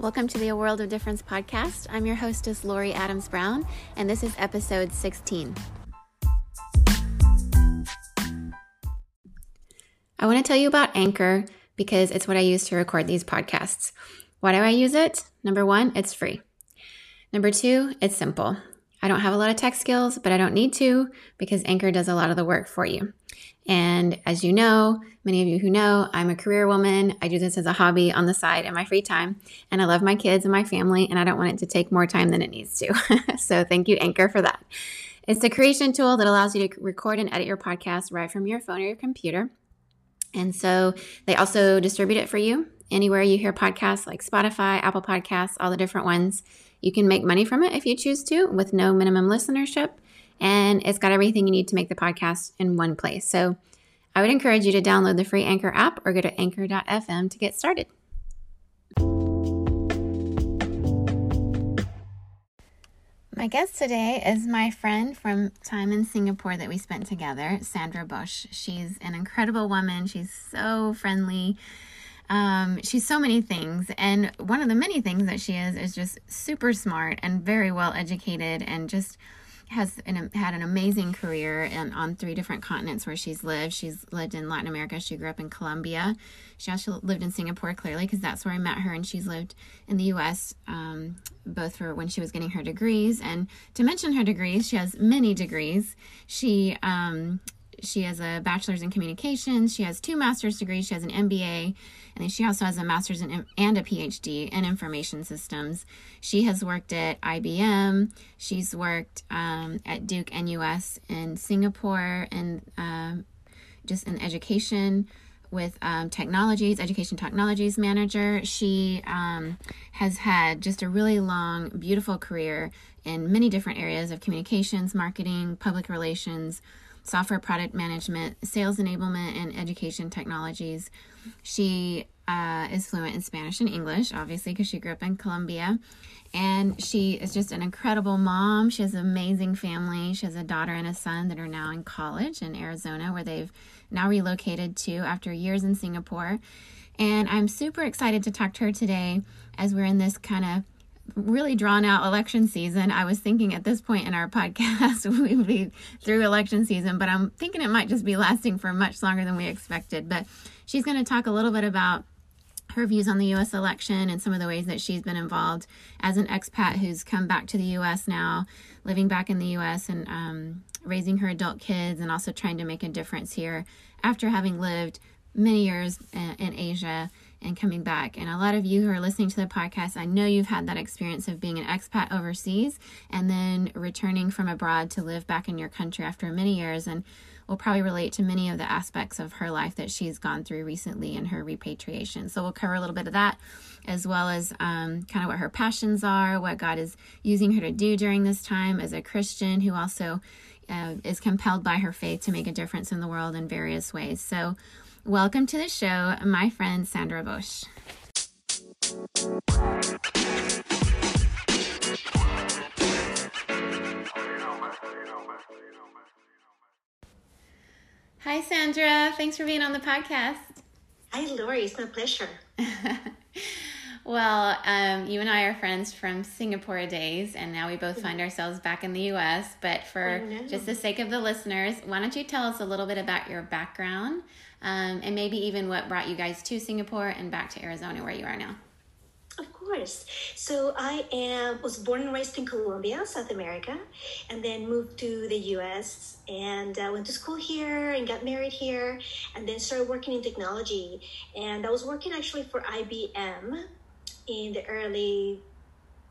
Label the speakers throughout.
Speaker 1: Welcome to the A World of Difference podcast. I'm your hostess, Lori Adams Brown, and this is episode 16. I want to tell you about Anchor because it's what I use to record these podcasts. Why do I use it? Number one, it's free. Number two, it's simple. I don't have a lot of tech skills, but I don't need to because Anchor does a lot of the work for you. And as you know, many of you who know, I'm a career woman. I do this as a hobby on the side in my free time. And I love my kids and my family, and I don't want it to take more time than it needs to. so thank you, Anchor, for that. It's a creation tool that allows you to record and edit your podcast right from your phone or your computer. And so they also distribute it for you anywhere you hear podcasts like Spotify, Apple Podcasts, all the different ones. You can make money from it if you choose to with no minimum listenership. And it's got everything you need to make the podcast in one place. So I would encourage you to download the free Anchor app or go to anchor.fm to get started. My guest today is my friend from time in Singapore that we spent together, Sandra Boesch. She's an incredible woman. She's so friendly. Um, she's so many things. And one of the many things that she is is just super smart and very well educated and just has an, had an amazing career in, on three different continents where she's lived. She's lived in Latin America. She grew up in Colombia. She also lived in Singapore, clearly, because that's where I met her. And she's lived in the U.S. Um, both for when she was getting her degrees and to mention her degrees, she has many degrees. She um, she has a bachelor's in communications. She has two master's degrees. She has an MBA, and then she also has a master's in, and a PhD in information systems. She has worked at IBM. She's worked um, at Duke NUS in Singapore and um, just in education with um, technologies, education technologies manager. She um, has had just a really long, beautiful career in many different areas of communications, marketing, public relations software product management, sales enablement, and education technologies. She uh, is fluent in Spanish and English, obviously, because she grew up in Colombia. And she is just an incredible mom. She has an amazing family. She has a daughter and a son that are now in college in Arizona, where they've now relocated to after years in Singapore. And I'm super excited to talk to her today as we're in this kind of really drawn out election season. I was thinking at this point in our podcast we would be through election season, but I'm thinking it might just be lasting for much longer than we expected. But she's going to talk a little bit about her views on the US election and some of the ways that she's been involved as an expat who's come back to the US now, living back in the US and um, raising her adult kids and also trying to make a difference here after having lived many years in Asia and coming back. And a lot of you who are listening to the podcast, I know you've had that experience of being an expat overseas and then returning from abroad to live back in your country after many years. And will probably relate to many of the aspects of her life that she's gone through recently in her repatriation. So we'll cover a little bit of that, as well as um, kind of what her passions are, what God is using her to do during this time as a Christian who also uh, is compelled by her faith to make a difference in the world in various ways. So Welcome to the show, my friend Sandra Boesch. Hi, Sandra. Thanks for being on the podcast.
Speaker 2: Hi, Lori. It's my pleasure.
Speaker 1: well, um, you and I are friends from Singapore days, and now we both find ourselves back in the U.S. But for just the sake of the listeners, why don't you tell us a little bit about your background? Um, and maybe even what brought you guys to Singapore and back to Arizona where you are now.
Speaker 2: Of course. So I am was born and raised in Colombia, South America, and then moved to the U.S. and uh, went to school here and got married here, and then started working in technology. And I was working actually for IBM in the early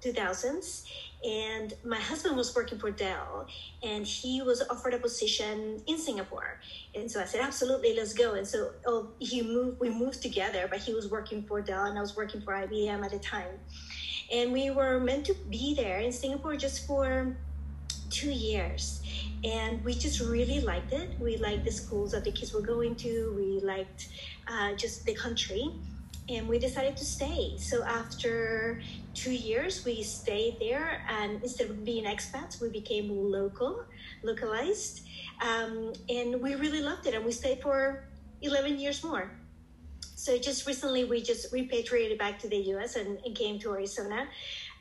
Speaker 2: 2000s and my husband was working for Dell and he was offered a position in Singapore. And so I said absolutely let's go. And so oh, he moved we moved together but he was working for Dell and I was working for IBM at the time. And we were meant to be there in Singapore just for two years. And we just really liked it. We liked the schools that the kids were going to. We liked uh, just the country and we decided to stay. So after two years, we stayed there, and instead of being expats, we became local, localized, um, and we really loved it. And we stayed for eleven years more. So just recently, we just repatriated back to the U.S. and, and came to Arizona.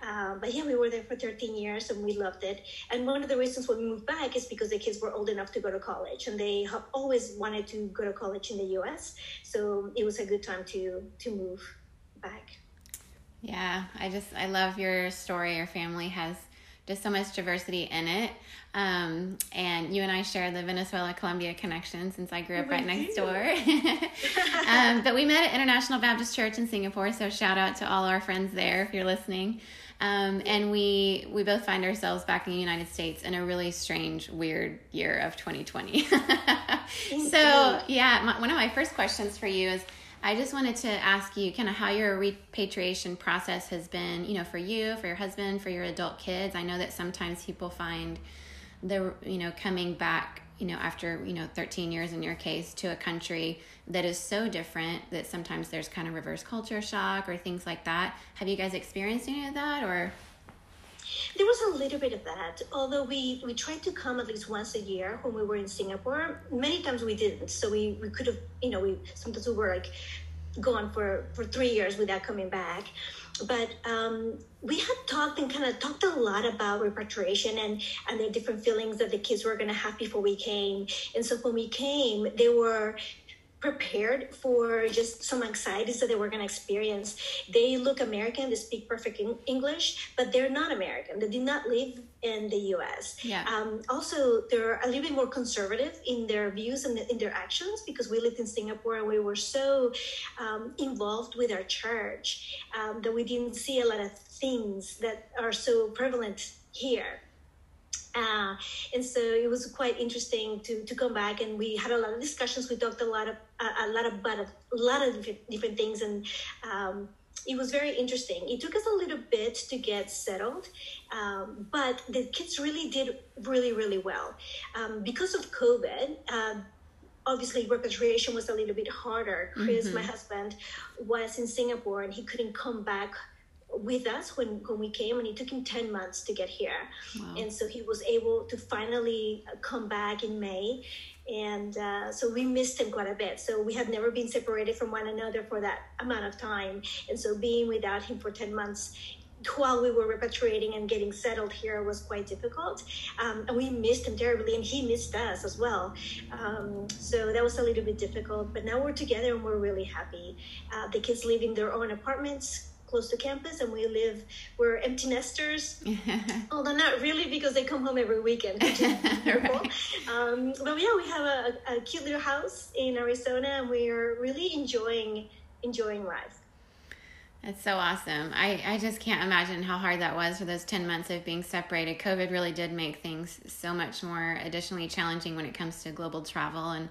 Speaker 2: Um, but yeah, we were there for 13 years and we loved it. And one of the reasons why we moved back is because the kids were old enough to go to college and they have always wanted to go to college in the US. So it was a good time to, to move back.
Speaker 1: Yeah, I just, I love your story. Your family has just so much diversity in it. Um, and you and I share the Venezuela Colombia connection since I grew up right next door. um, but we met at International Baptist Church in Singapore, so shout out to all our friends there if you're listening. Um, and we we both find ourselves back in the United States in a really strange, weird year of 2020. so yeah, my, one of my first questions for you is I just wanted to ask you kind of how your repatriation process has been, you know, for you, for your husband, for your adult kids. I know that sometimes people find the, you know, coming back, you know, after, you know, 13 years in your case to a country that is so different that sometimes there's kind of reverse culture shock or things like that. Have you guys experienced any of that or?
Speaker 2: There was a little bit of that, although we, we tried to come at least once a year when we were in Singapore. Many times we didn't, so we, we could have, you know, we sometimes we were like gone for, for three years without coming back. But um, we had talked and kind of talked a lot about repatriation and, and the different feelings that the kids were going to have before we came. And so when we came, they were prepared for just some anxieties that they were going to experience. They look American, they speak perfect English, but they're not American. They did not live in the US.
Speaker 1: Yeah.
Speaker 2: Um, also, they're a little bit more conservative in their views and in their actions because we lived in Singapore and we were so um, involved with our church um, that we didn't see a lot of things that are so prevalent here. Uh, and so it was quite interesting to, to come back and we had a lot of discussions. We talked a lot of a, a lot about a, a lot of different, different things and um, it was very interesting. It took us a little bit to get settled um, but the kids really did really really well. Um, because of covid uh, obviously repatriation was a little bit harder. Chris mm-hmm. my husband was in singapore and he couldn't come back with us when, when we came and it took him 10 months to get here. Wow. and so he was able to finally come back in may. And uh, so we missed him quite a bit. So we had never been separated from one another for that amount of time. And so being without him for 10 months while we were repatriating and getting settled here was quite difficult. Um, and we missed him terribly and he missed us as well. Um, so that was a little bit difficult but now we're together and we're really happy. Uh, the kids live in their own apartments close to campus and we live we're empty nesters although not really because they come home every weekend right. um, but yeah we have a, a, cute little house in arizona and we are really enjoying enjoying life
Speaker 1: that's so awesome. I, I just can't imagine how hard that was for those 10 months of being separated. COVID really did make things so much more additionally challenging when it comes to global travel and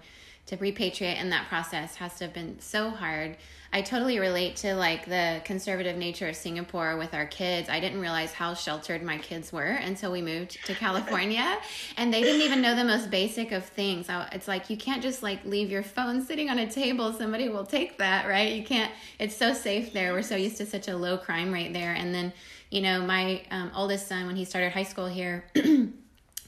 Speaker 1: to repatriate in that process has to have been so hard. I totally relate to like the conservative nature of Singapore with our kids. I didn't realize how sheltered my kids were until we moved to California and they didn't even know the most basic of things. It's like you can't just like leave your phone sitting on a table. Somebody will take that, right? You can't it's so safe there. We're so used to such a low crime rate there and then, you know, my um, oldest son when he started high school here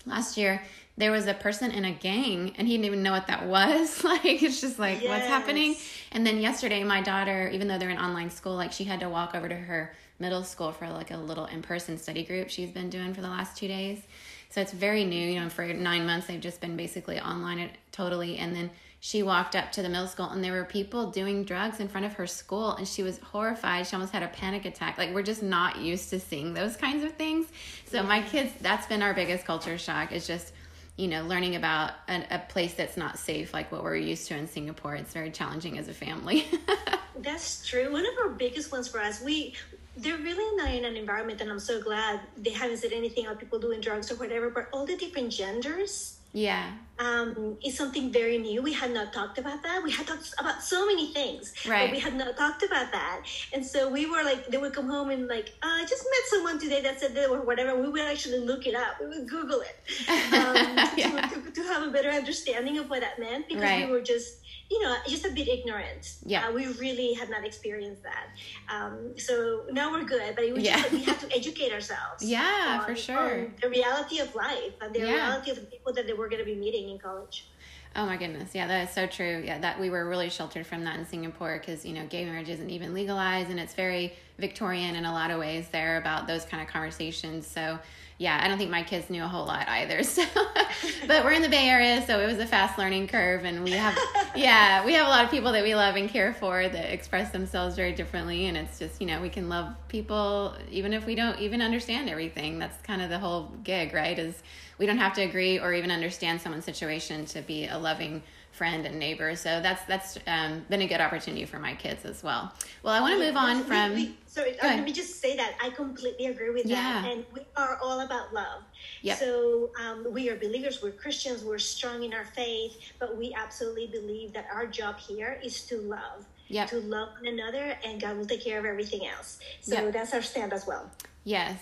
Speaker 1: last year, there was a person in a gang and he didn't even know what that was. like it's just like yes. what's happening. And then yesterday my daughter, even though they're in online school, like she had to walk over to her middle school for like a little in-person study group she's been doing for the last two days. So it's very new, you know, for nine months they've just been basically online totally. And then she walked up to the middle school and there were people doing drugs in front of her school and she was horrified. She almost had a panic attack. Like we're just not used to seeing those kinds of things. So my kids, that's been our biggest culture shock is just you know, learning about a, a place that's not safe, like what we're used to in Singapore, it's very challenging as a family.
Speaker 2: that's true. One of our biggest ones for us, we they're really not in an environment, and I'm so glad they haven't said anything about people doing drugs or whatever. But all the different genders
Speaker 1: yeah.
Speaker 2: Um, is something very new. We had not talked about that. We had talked about so many things
Speaker 1: right.
Speaker 2: but we had not talked about that. And so we were like they would come home and like oh, i just met someone today that said that or whatever. We would actually look it up. We would google it um, yeah. to, to, to, have a better understanding of what that meant because right. we were just you know, just a bit ignorant.
Speaker 1: Yeah.
Speaker 2: Uh, we really had not experienced that. Um, so now we're good, but was yeah. just, we have to educate ourselves.
Speaker 1: Yeah, on, for sure.
Speaker 2: the reality of life and the yeah. reality of the people that they were going to be meeting in college.
Speaker 1: Oh my goodness. Yeah, that is so true. Yeah, that we were really sheltered from that in Singapore because, you know, gay marriage isn't even legalized and it's very Victorian in a lot of ways there about those kind of conversations. So, yeah, I don't think my kids knew a whole lot either. So, but we're in the Bay Area, so it was a fast learning curve, and we have, yeah, we have a lot of people that we love and care for that express themselves very differently, and it's just you know we can love people even if we don't even understand everything. That's kind of the whole gig, right? Is we don't have to agree or even understand someone's situation to be a loving friend and neighbor. So that's that's um, been a good opportunity for my kids as well. Well, I want to move on from. We,
Speaker 2: sorry, uh, let me just say that I completely agree with yeah. that, and we are all about love. Yep. So um, we are believers. We're Christians. We're strong in our faith, but we absolutely believe that our job here is to love. Yep. To love one another, and God will take care of everything else. So yep. that's our stand as well.
Speaker 1: Yes.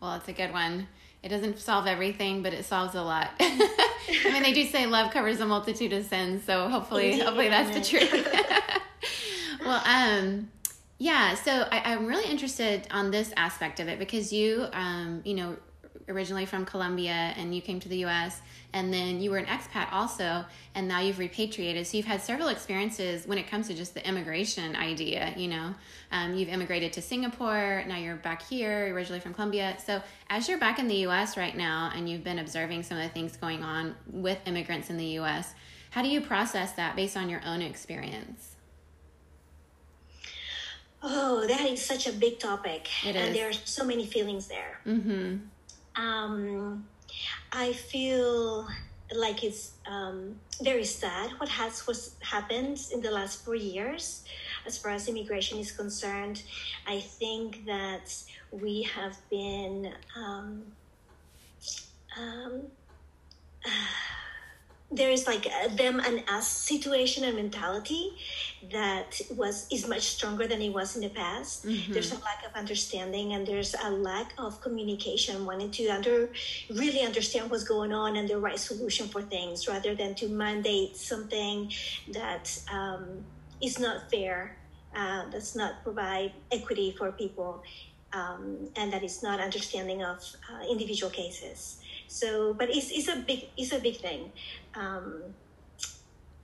Speaker 1: Well, it's a good one it doesn't solve everything, but it solves a lot. I mean, they do say love covers a multitude of sins, so hopefully, Indeed. hopefully that's the truth. well, um, yeah. So I, am really interested on this aspect of it because you, um, you know, originally from Colombia and you came to the U.S and then you were an expat also and now you've repatriated. So you've had several experiences when it comes to just the immigration idea you know? Um, you've immigrated to singapore now you're back here originally from colombia. So as you're back in the us right now and you've been observing some of the things going on with immigrants in the us how do you process that based on your own experience?
Speaker 2: Oh that is such a big topic. It and is. there are so many feelings there.
Speaker 1: Mm-hmm.
Speaker 2: Um, I feel like it's um, very sad what has was happened in the last four years as far as immigration is concerned. I think that we have been um, um, there is like a them and us situation and mentality that was is much stronger than it was in the past mm-hmm. there's a lack of understanding and there's a lack of communication wanting to under really understand what's going on and the right solution for things rather than to mandate something that um, is not fair uh, does not provide equity for people um, and that is not understanding of uh, individual cases so, but it's, it's a big it's a big thing. Um,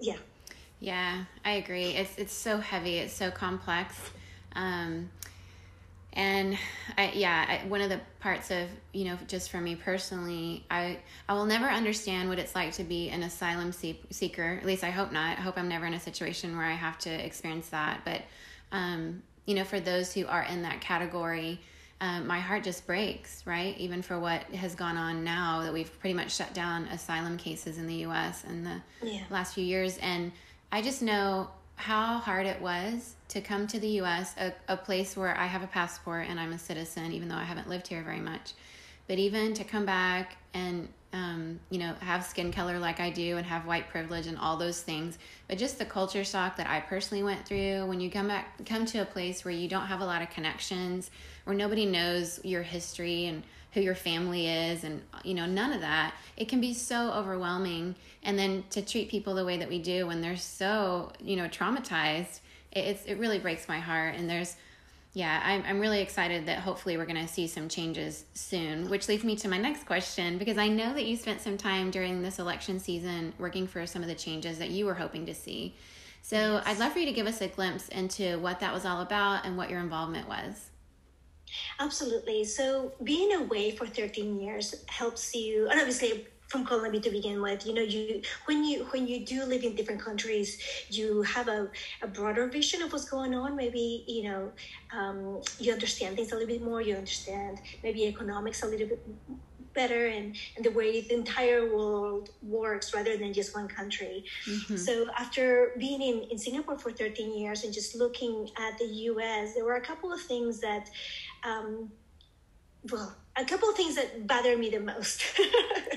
Speaker 2: yeah.
Speaker 1: Yeah, I agree. It's it's so heavy. It's so complex. Um, and I, yeah, I, one of the parts of you know, just for me personally, I I will never understand what it's like to be an asylum seeker. At least I hope not. I hope I'm never in a situation where I have to experience that. But um, you know, for those who are in that category, um, my heart just breaks, right? Even for what has gone on now that we've pretty much shut down asylum cases in the US in the yeah. last few years. And I just know how hard it was to come to the US, a, a place where I have a passport and I'm a citizen, even though I haven't lived here very much. But even to come back and um, you know, have skin color like I do and have white privilege and all those things. But just the culture shock that I personally went through when you come back, come to a place where you don't have a lot of connections, where nobody knows your history and who your family is, and you know, none of that. It can be so overwhelming. And then to treat people the way that we do when they're so, you know, traumatized, it, it's it really breaks my heart. And there's yeah, I'm, I'm really excited that hopefully we're going to see some changes soon, which leads me to my next question because I know that you spent some time during this election season working for some of the changes that you were hoping to see. So yes. I'd love for you to give us a glimpse into what that was all about and what your involvement was.
Speaker 2: Absolutely. So being away for 13 years helps you, and obviously from Colombia to begin with. You know, you when you when you do live in different countries, you have a, a broader vision of what's going on. Maybe you know um, you understand things a little bit more. You understand maybe economics a little bit better and, and the way the entire world works rather than just one country. Mm-hmm. So after being in, in Singapore for 13 years and just looking at the US, there were a couple of things that um, well, a couple of things that bother me the most.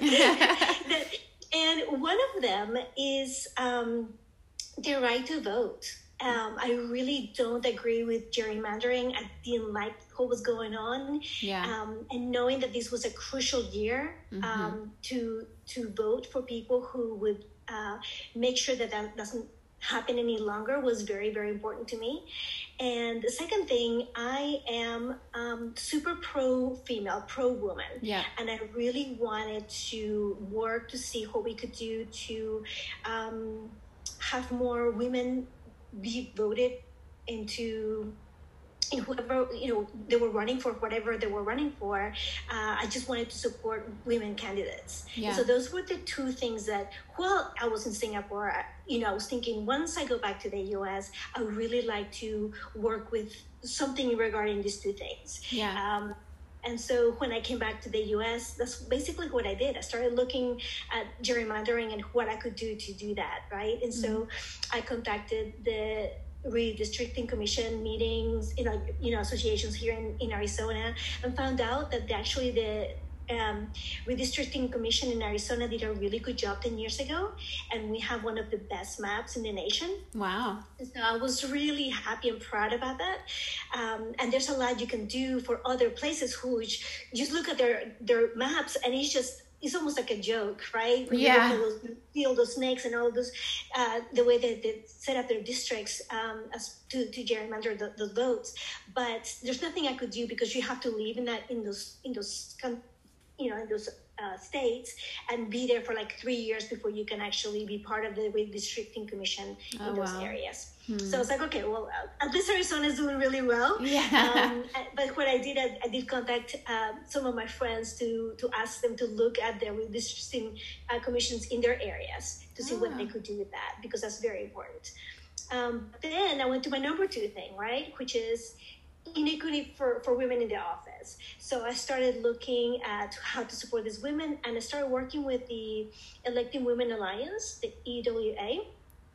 Speaker 2: that, and one of them is um, the right to vote. Um, I really don't agree with gerrymandering. I didn't like what was going on.
Speaker 1: Yeah.
Speaker 2: Um, and knowing that this was a crucial year mm-hmm. um, to to vote for people who would uh, make sure that that doesn't happen any longer was very very important to me. And the second thing i am um, super pro female pro woman
Speaker 1: yeah.
Speaker 2: And i really wanted to work to see what we could do to um, have more women be voted into in whoever you know they were running for whatever they were running for uh, i just wanted to support women candidates
Speaker 1: yeah.
Speaker 2: so those were the two things that while i was in singapore you know i was thinking once i go back to the us i would really like to work with something regarding these two things
Speaker 1: yeah
Speaker 2: um, and so when I came back to the US, that's basically what I did. I started looking at gerrymandering and what I could do to do that, right? And so mm-hmm. I contacted the redistricting commission meetings you know you know associations here in, in arizona and found out that actually the um, redistricting commission in arizona did a really good job 10 years ago and we have one of the best maps in the nation.
Speaker 1: Wow.
Speaker 2: So i was really happy and proud about that. Um, and there's a lot you can do for other places who just look at their their maps and it's just it's almost like a joke, right?
Speaker 1: When yeah.
Speaker 2: Those, feel those snakes and all those, uh, the way that they set up their districts um, as to, to gerrymander the, the votes. But there's nothing I could do because you have to live in that in those in those you know in those uh, states and be there for like three years before you can actually be part of the redistricting commission oh, in those wow. areas. Hmm. So was like, okay, well, uh, at least Arizona is doing really well.
Speaker 1: Yeah. Um,
Speaker 2: but what I did, I, I did contact uh, some of my friends to to ask them to look at their redistricting uh, commissions in their areas to see oh. what they ah. could do with that because that's very important. Um, then I went to my number two thing, right, which is inequity for, for women in the office. So I started looking at how to support these women and I started working with the Electing Women Alliance, the EWA.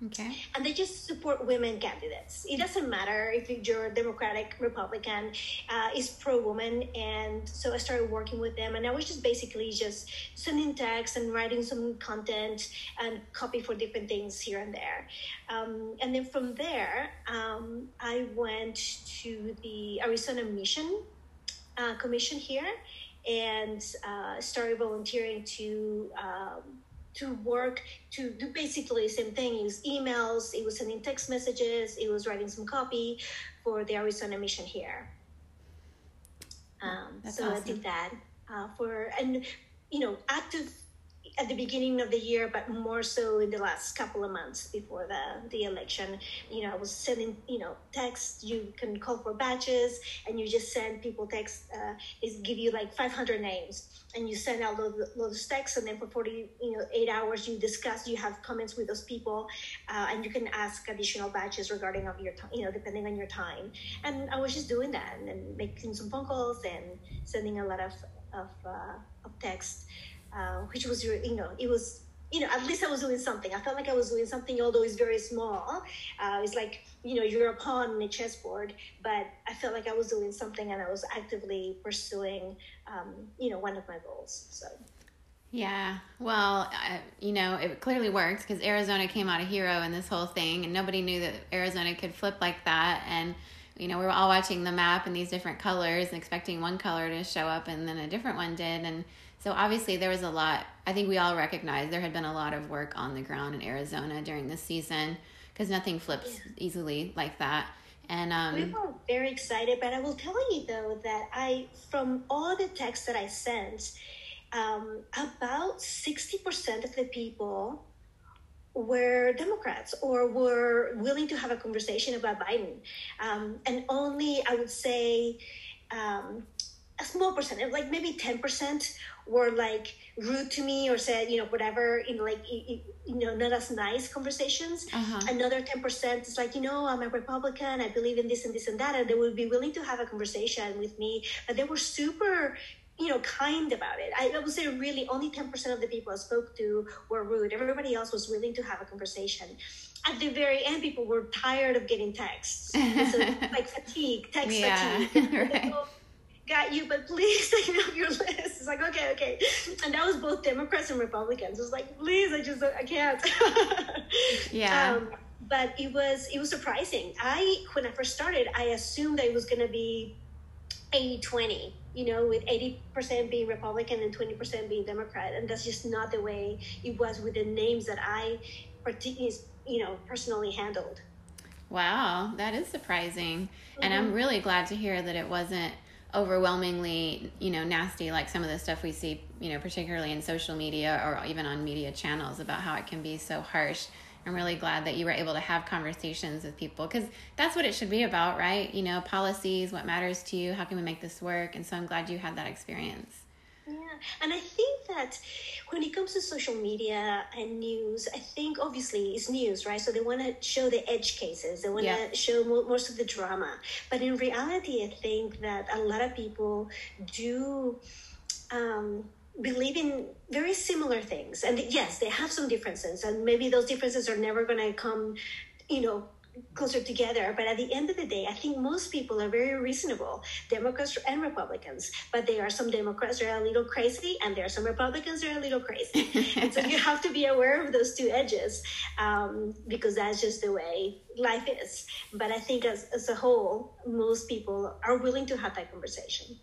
Speaker 1: Okay.
Speaker 2: And they just support women candidates. It doesn't matter if you're Democratic, Republican, uh, is pro woman. And so I started working with them, and I was just basically just sending texts and writing some content and copy for different things here and there. Um, and then from there, um, I went to the Arizona Mission uh, Commission here and uh, started volunteering to. Um, to work to do basically the same thing. It was emails, it was sending text messages, it was writing some copy for the Arizona mission here. Um, so awesome. I did that uh, for and you know active at the beginning of the year, but more so in the last couple of months before the, the election. You know, I was sending, you know, texts. You can call for batches, and you just send people text. Uh, is give you like 500 names, and you send out those, those texts, and then for 40, you know, eight hours, you discuss. You have comments with those people, uh, and you can ask additional batches regarding of your, time, you know, depending on your time. And I was just doing that, and, making some phone calls and sending a lot of of, uh, of text uh, which was you know it was you know at least I was doing something. I felt like I was doing something, although it's very small. Uh, it's like you know you're a pawn in a chessboard, but I felt like I was doing something, and I was actively pursuing um, you know one of my goals. So.
Speaker 1: Yeah, well, uh, you know, it clearly worked because Arizona came out a hero in this whole thing, and nobody knew that Arizona could flip like that. And you know, we were all watching the map in these different colors and expecting one color to show up, and then a different one did. And so obviously there was a lot. I think we all recognize there had been a lot of work on the ground in Arizona during this season because nothing flips yeah. easily like that. And um,
Speaker 2: we were very excited, but I will tell you though that I, from all the texts that I sent, um, about sixty percent of the people were Democrats or were willing to have a conversation about Biden, um, and only I would say um, a small percentage, like maybe 10% were like rude to me or said, you know, whatever, in like, you know, not as nice conversations. Uh-huh. Another 10% is like, you know, I'm a Republican, I believe in this and this and that. And they would be willing to have a conversation with me, but they were super you know, kind about it. I, would say really only 10% of the people I spoke to were rude. Everybody else was willing to have a conversation. At the very end, people were tired of getting texts. so, like fatigue, text yeah, fatigue. right got you, but please take it off your list. It's like, okay, okay. And that was both Democrats and Republicans. It was like, please, I just, I can't.
Speaker 1: yeah. Um,
Speaker 2: but it was, it was surprising. I, when I first started, I assumed that it was going to be 80 20, you know, with 80% being Republican and 20% being Democrat. And that's just not the way it was with the names that I you know, personally handled.
Speaker 1: Wow, that is surprising. Mm-hmm. And I'm mm-hmm. really glad to hear that it wasn't overwhelmingly, you know, nasty like some of the stuff we see, you know, particularly in social media or even on media channels about how it can be so harsh. I'm really glad that you were able to have conversations with people because that's what it should be about, right? You know, policies, what matters to you, how can we make this work? And so I'm glad you had that experience.
Speaker 2: Yeah, and I think that when it comes to social media and news, I think obviously it's news, right? So they want to show the edge cases, they want to yeah. show most of the drama. But in reality, I think that a lot of people do. Um, believe in very similar things and yes they have some differences and maybe those differences are never going to come you know closer together. But at the end of the day, I think most people are very reasonable, Democrats and Republicans. But there are some Democrats that are a little crazy, and there are some Republicans that are a little crazy. and so you have to be aware of those two edges um, because that's just the way life is. But I think as, as a whole, most people are willing to have that conversation.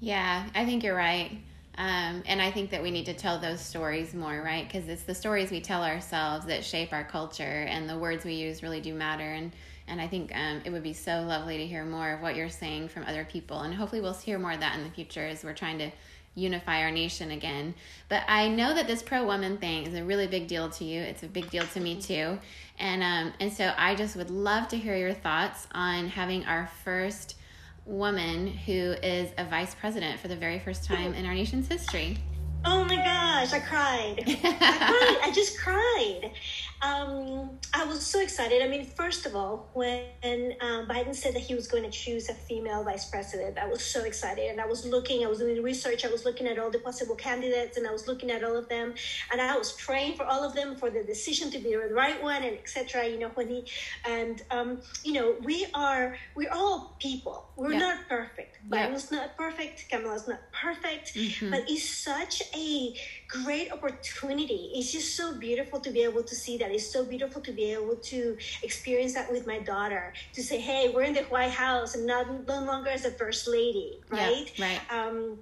Speaker 1: Yeah, I think you're right. Um, and I think that we need to tell those stories more, right? Because it's the stories we tell ourselves that shape our culture, and the words we use really do matter. And and I think um, it would be so lovely to hear more of what you're saying from other people, and hopefully we'll hear more of that in the future as we're trying to unify our nation again. But I know that this pro woman thing is a really big deal to you. It's a big deal to me too, and um, and so I just would love to hear your thoughts on having our first woman who is a vice president for the very first time in our nation's history.
Speaker 2: Oh my gosh, I cried. I cried. I just cried. Um, I was so excited. I mean, first of all, when um, Biden said that he was going to choose a female vice president, I was so excited. And I was looking, I was doing research, I was looking at all the possible candidates, and I was looking at all of them, and I was praying for all of them for the decision to be the right one, and etc. You know, when he and um, you know, we are we're all people. We're yeah. not perfect. Yeah. Biden's not perfect. Kamala's not perfect, mm-hmm. but it's such a great opportunity. It's just so beautiful to be able to see that. It's so beautiful to be able to experience that with my daughter. To say, "Hey, we're in the White House, and not no longer as a first lady, right?"
Speaker 1: Yeah, right.
Speaker 2: Um,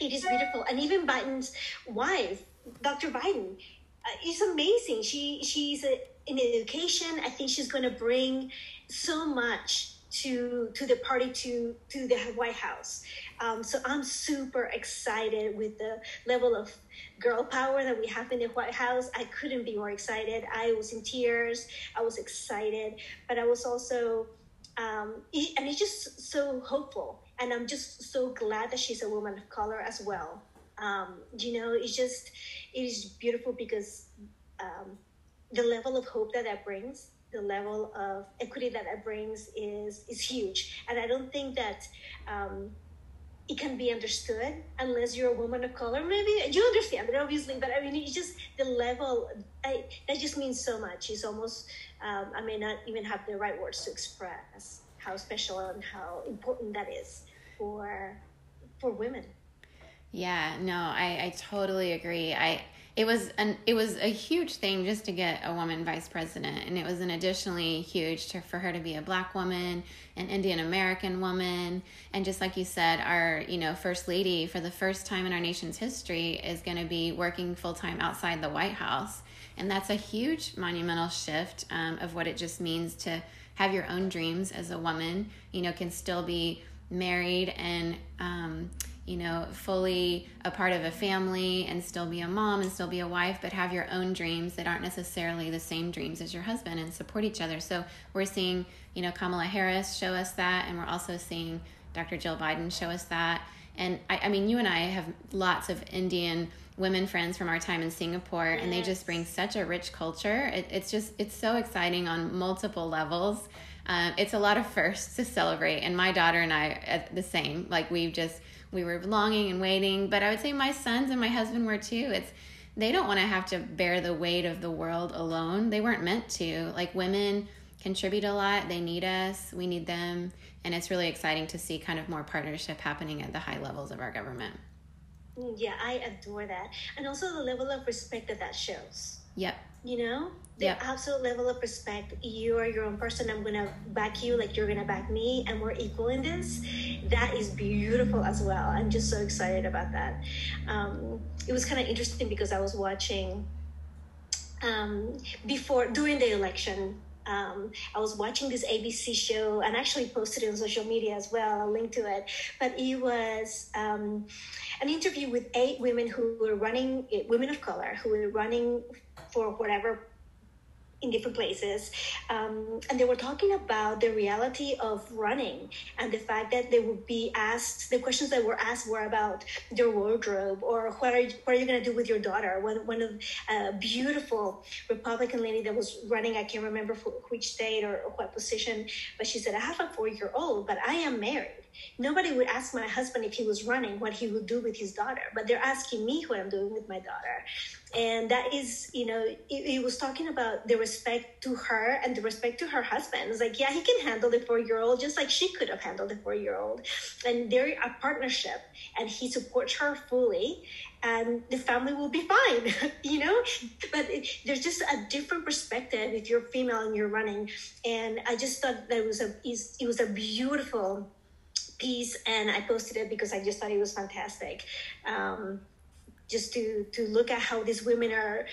Speaker 2: it is beautiful, and even Biden's wife, Dr. Biden, uh, is amazing. She she's a, in education. I think she's going to bring so much to to the party to to the White House. Um, so I'm super excited with the level of girl power that we have in the White House. I couldn't be more excited. I was in tears. I was excited, but I was also, um, and it's just so hopeful. And I'm just so glad that she's a woman of color as well. Um, you know, it's just, it is beautiful because um, the level of hope that that brings the level of equity that it brings is is huge and i don't think that um, it can be understood unless you're a woman of color. Maybe you understand it, obviously, but I mean, it's just the level. I, that just means so much. It's almost um, I may not even have the right words to express how special and how important that is for for women.
Speaker 1: Yeah, no, I, I totally agree. I it was an it was a huge thing just to get a woman vice president and it was an additionally huge to, for her to be a black woman an indian american woman and just like you said our you know first lady for the first time in our nation's history is going to be working full-time outside the white house and that's a huge monumental shift um, of what it just means to have your own dreams as a woman you know can still be married and um, you know, fully a part of a family and still be a mom and still be a wife, but have your own dreams that aren't necessarily the same dreams as your husband and support each other. So we're seeing, you know, Kamala Harris show us that, and we're also seeing Dr. Jill Biden show us that. And I, I mean, you and I have lots of Indian women friends from our time in Singapore, yes. and they just bring such a rich culture. It, it's just, it's so exciting on multiple levels. Um, it's a lot of firsts to celebrate, and my daughter and I the same. Like we've just we were longing and waiting. But I would say my sons and my husband were too. It's they don't want to have to bear the weight of the world alone. They weren't meant to. Like women contribute a lot. They need us. We need them. And it's really exciting to see kind of more partnership happening at the high levels of our government.
Speaker 2: Yeah, I adore that. And also the level of respect that that shows.
Speaker 1: Yep
Speaker 2: you know the yep. absolute level of respect you are your own person i'm gonna back you like you're gonna back me and we're equal in this that is beautiful as well i'm just so excited about that um, it was kind of interesting because i was watching um, before during the election um, I was watching this ABC show and actually posted it on social media as well. I'll link to it. But it was um, an interview with eight women who were running, women of color, who were running for whatever in different places. Um, and they were talking about the reality of running and the fact that they would be asked, the questions that were asked were about their wardrobe or what are you, what are you going to do with your daughter? One, one of a beautiful Republican lady that was running, I can't remember for which state or what position, but she said, I have a four year old, but I am married. Nobody would ask my husband if he was running what he would do with his daughter, but they're asking me what I'm doing with my daughter. And that is, you know, he was talking about the respect to her and the respect to her husband. It's like, yeah, he can handle the four year old just like she could have handled the four year old. And they're a partnership, and he supports her fully and the family will be fine you know but it, there's just a different perspective if you're female and you're running and i just thought that it was a it was a beautiful piece and I posted it because I just thought it was fantastic. Um, just to to look at how these women are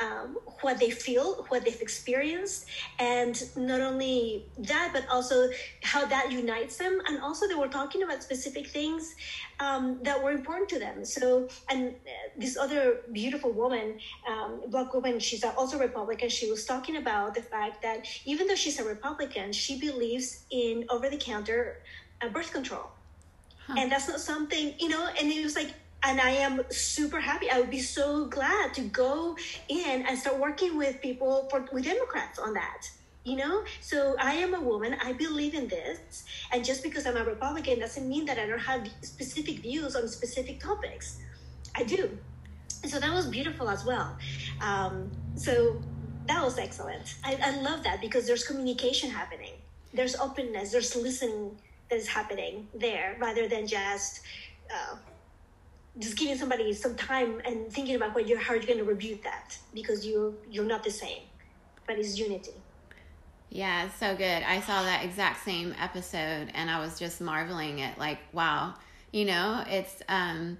Speaker 2: um, what they feel, what they've experienced, and not only that, but also how that unites them. And also, they were talking about specific things um, that were important to them. So, and this other beautiful woman, um, black woman, she's also Republican. She was talking about the fact that even though she's a Republican, she believes in over the counter uh, birth control. Huh. And that's not something, you know, and it was like, and I am super happy. I would be so glad to go in and start working with people for with Democrats on that. You know, so I am a woman. I believe in this, and just because I'm a Republican doesn't mean that I don't have specific views on specific topics. I do. So that was beautiful as well. Um, so that was excellent. I, I love that because there's communication happening. There's openness. There's listening that is happening there rather than just uh, just giving somebody some time and thinking about what you're how you're going to rebuke that because you're you're not the same but it's unity.
Speaker 1: Yeah so good. I saw that exact same episode and i was just marveling at like wow you know it's um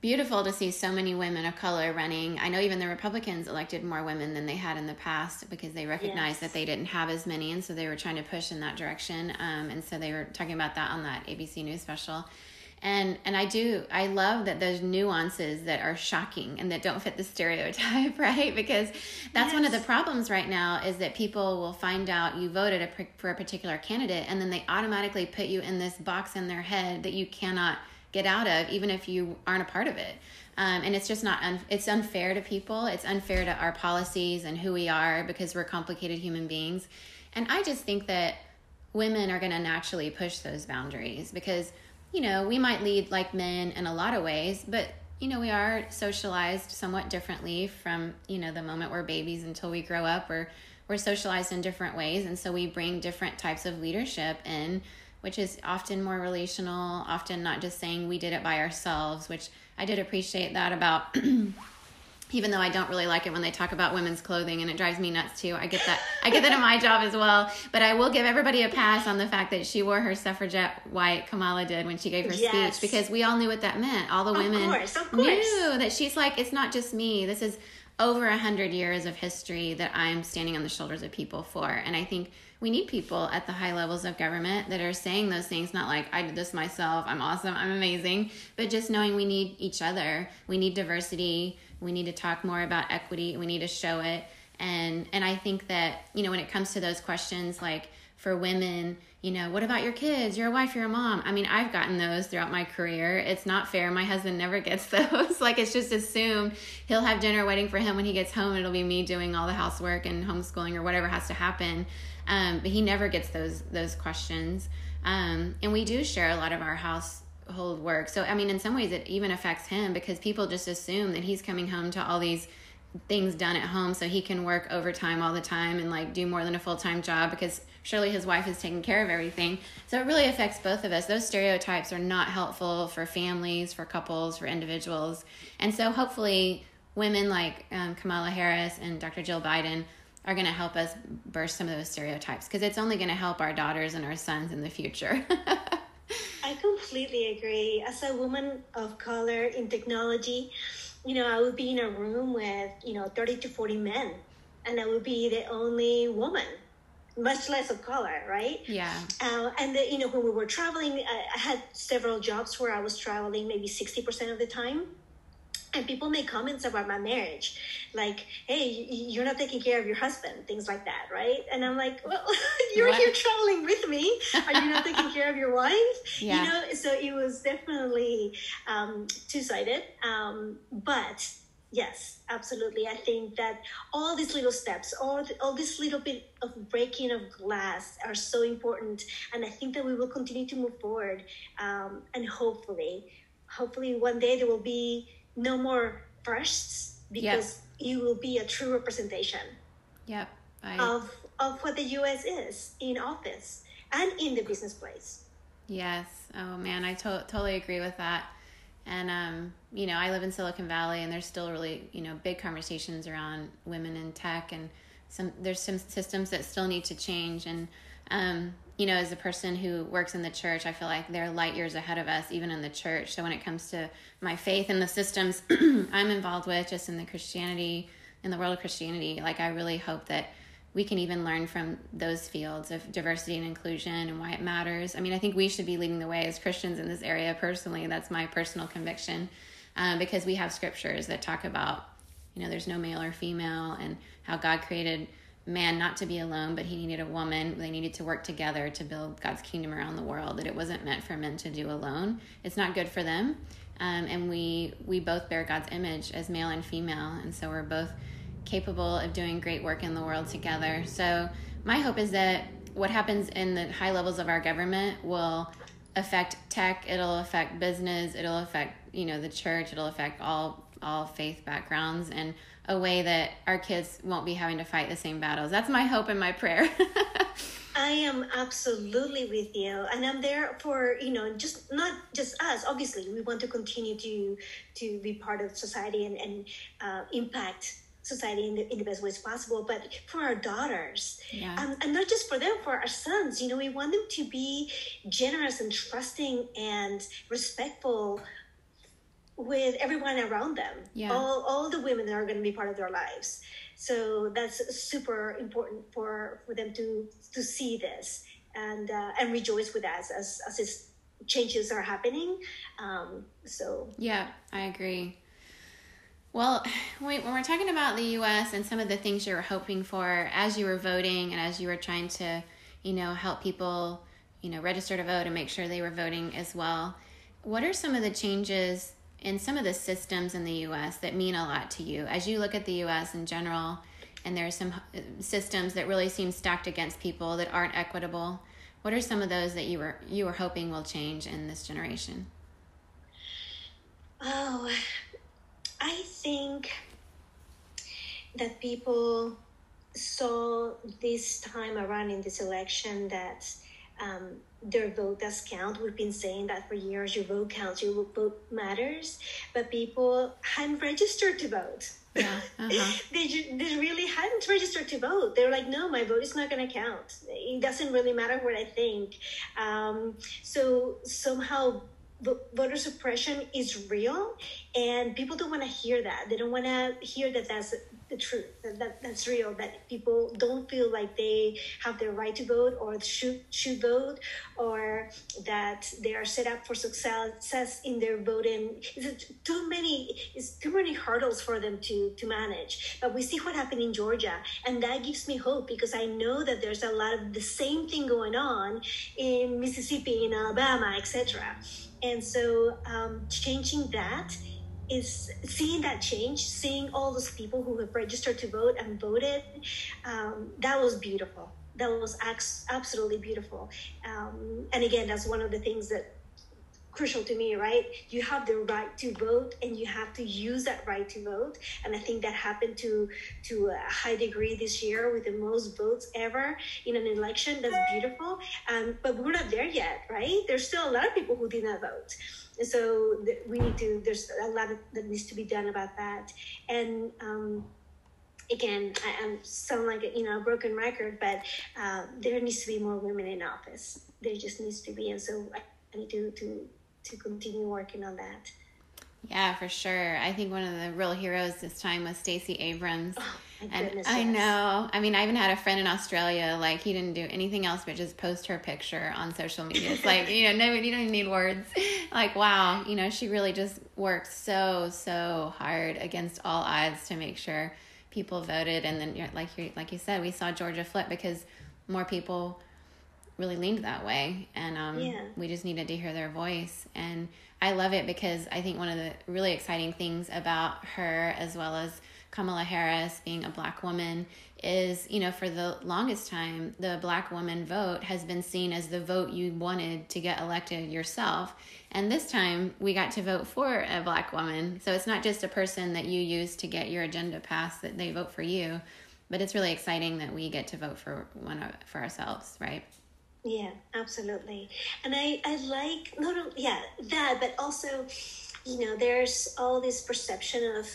Speaker 1: beautiful to see so many women of color running. I know even the Republicans elected more women than they had in the past because they recognized yes. that they didn't have as many, and so they were trying to push in that direction. Um, and so they were talking about that on that ABC News special. And and I do I love that there's nuances that are shocking and that don't fit the stereotype, right? Because that's yes. one of the problems right now is that people will find out you voted a, for a particular candidate and then they automatically put you in this box in their head that you cannot get out of, even if you aren't a part of it. Um, and it's just not un- it's unfair to people. It's unfair to our policies and who we are because we're complicated human beings. And i just think that women are going to naturally push those boundaries because you know we might lead like men in a lot of ways but you know we are socialized somewhat differently from you know the moment we're babies until we grow up. Or we're socialized in different ways. And so we bring different types of leadership in which is often more relational, often not just saying we did it by ourselves, which I did appreciate that about. even though I don't really like it when they talk about women's clothing and it drives me nuts too. I get that I get that in my job as well. But I will give everybody a pass on the fact that she wore her suffragette white Kamala did when she gave her yes. speech because we all knew what that meant. All the women of course, of course. knew that she's like, it's not just me. This is over a hundred years of history that I'm standing on the shoulders of people for. And I think we need people at the high levels of government that are saying those things, not like, I did this myself, I'm awesome, I'm amazing, but just knowing we need each other. We need diversity. We need to talk more about equity. We need to show it. And, and I think that, you know, when it comes to those questions, like for women, you know, what about your kids? You're a wife, you're a mom. I mean, I've gotten those throughout my career. It's not fair. My husband never gets those. like, it's just assumed he'll have dinner waiting for him when he gets home. It'll be me doing all the housework and homeschooling or whatever has to happen. Um, but he never gets those those questions. Um, and we do share a lot of our household work. So I mean, in some ways, it even affects him because people just assume that he's coming home to all these things done at home so he can work overtime all the time and like do more than a full-time job because surely his wife is taking care of everything so it really affects both of us those stereotypes are not helpful for families for couples for individuals and so hopefully women like um, kamala harris and dr jill biden are going to help us burst some of those stereotypes because it's only going to help our daughters and our sons in the future.
Speaker 2: I completely agree. As a woman of color in technology, you know, I would be in a room with, you know, 30 to 40 men, and I would be the only woman, much less of color, right?
Speaker 1: Yeah.
Speaker 2: Uh, and, the, you know, when we were traveling, I, I had several jobs where I was traveling maybe 60% of the time and people make comments about my marriage like hey you're not taking care of your husband things like that right and i'm like well you're what? here traveling with me are you not taking care of your wife yeah. you know so it was definitely um, two-sided um, but yes absolutely i think that all these little steps all, all this little bit of breaking of glass are so important and i think that we will continue to move forward um, and hopefully hopefully one day there will be no more firsts because yep. you will be a true representation
Speaker 1: yep
Speaker 2: I... of of what the US is in office and in the business place.
Speaker 1: Yes. Oh man I to- totally agree with that. And um, you know i live in silicon valley and there's still really you know big conversations around women in tech and some there's some systems that still need to change. And um, you know, as a person who works in the church, I feel like they're light years ahead of us, even in the church. So when it comes to my faith and the systems I'm involved with, just in the Christianity, in the world of Christianity, like I really hope that we can even learn from those fields of diversity and inclusion and why it matters. I mean, I think we should be leading the way as Christians in this area personally. That's my personal conviction um, because we have scriptures that talk about, you know, there's no male or female and how God created man not to be alone, but he needed a woman. They needed to work together to build God's kingdom around the world. That it wasn't meant for men to do alone. It's not good for them. Um, and we we both bear God's image as male and female, and so we're both capable of doing great work in the world together. So my hope is that what happens in the high levels of our government will affect tech. It'll affect business. It'll affect you know the church. It'll affect all all faith backgrounds and a way that our kids won't be having to fight the same battles. That's my hope and my prayer.
Speaker 2: I am absolutely with you, and I'm there for you know just not just us. Obviously, we want to continue to to be part of society and and uh, impact society in the, in the best ways possible but for our daughters yeah. um, and not just for them for our sons you know we want them to be generous and trusting and respectful with everyone around them. Yeah. all, all the women that are going to be part of their lives. So that's super important for for them to to see this and uh, and rejoice with us as as its changes are happening. Um, so.
Speaker 1: Yeah i agree. Well when we're talking about the us and some of the things you were hoping for as you were voting and as you were trying to you know help people you know register to vote and make sure they were voting as well what are some of the changes in some of the systems in the US that mean a lot to you. As you look at the US in general and there are some uh, systems that really seem stacked against people that aren't equitable what are some of those that you were you were hoping will change in this generation?
Speaker 2: Oh i think that people saw this time around in this election that um, their vote does count. We've been saying that for years. Your vote counts. Your vote matters. But people hadn't registered to vote. Yeah, uh-huh. they, they really hadn't registered to vote. They were like, no, my vote is not going to count. It doesn't really matter what I think. Um, so somehow voter suppression is real and people don't want to hear that they don't want to hear that that's the truth that, that that's real that people don't feel like they have the right to vote or should should vote or that they are set up for success in their voting. It's too many it's too many hurdles for them to to manage. But we see what happened in georgia and that gives me hope because i know that there's a lot of the same thing going on in mississippi in alabama etc and so um, changing that is seeing that change, seeing all those people who have registered to vote and voted, um, that was beautiful. That was absolutely beautiful. Um, and again, that's one of the things that crucial to me, right? You have the right to vote and you have to use that right to vote. And I think that happened to to a high degree this year with the most votes ever in an election. That's beautiful. Um, but we're not there yet, right? There's still a lot of people who did not vote so we need to there's a lot of, that needs to be done about that and um, again I, am sound like a, you know a broken record but uh, there needs to be more women in office there just needs to be and so i need to to to continue working on that
Speaker 1: Yeah, for sure. I think one of the real heroes this time was Stacey Abrams.
Speaker 2: Oh, my
Speaker 1: and
Speaker 2: goodness,
Speaker 1: I
Speaker 2: yes.
Speaker 1: know. I mean, I even had a friend in Australia. Like, he didn't do anything else but just post her picture on social media. It's like, you know, no, you don't even need words. Like, wow, you know, she really just worked so, so hard against all odds to make sure people voted. And then, like you, like you said, we saw Georgia flip because more people really leaned that way and um,
Speaker 2: Yeah.
Speaker 1: we just needed to hear their voice and i love it because i think one of the really exciting things about her as well as kamala harris being a black woman is you know for the longest time the black woman vote has been seen as the vote you wanted to get elected yourself. And this time we got to vote for a black woman. So it's not just a person that you use to get your agenda passed that they vote for you but it's really exciting that we get to vote for one of, for ourselves right?
Speaker 2: Yeah, absolutely. And I, I like not only yeah that, but also, you know, there's all this perception of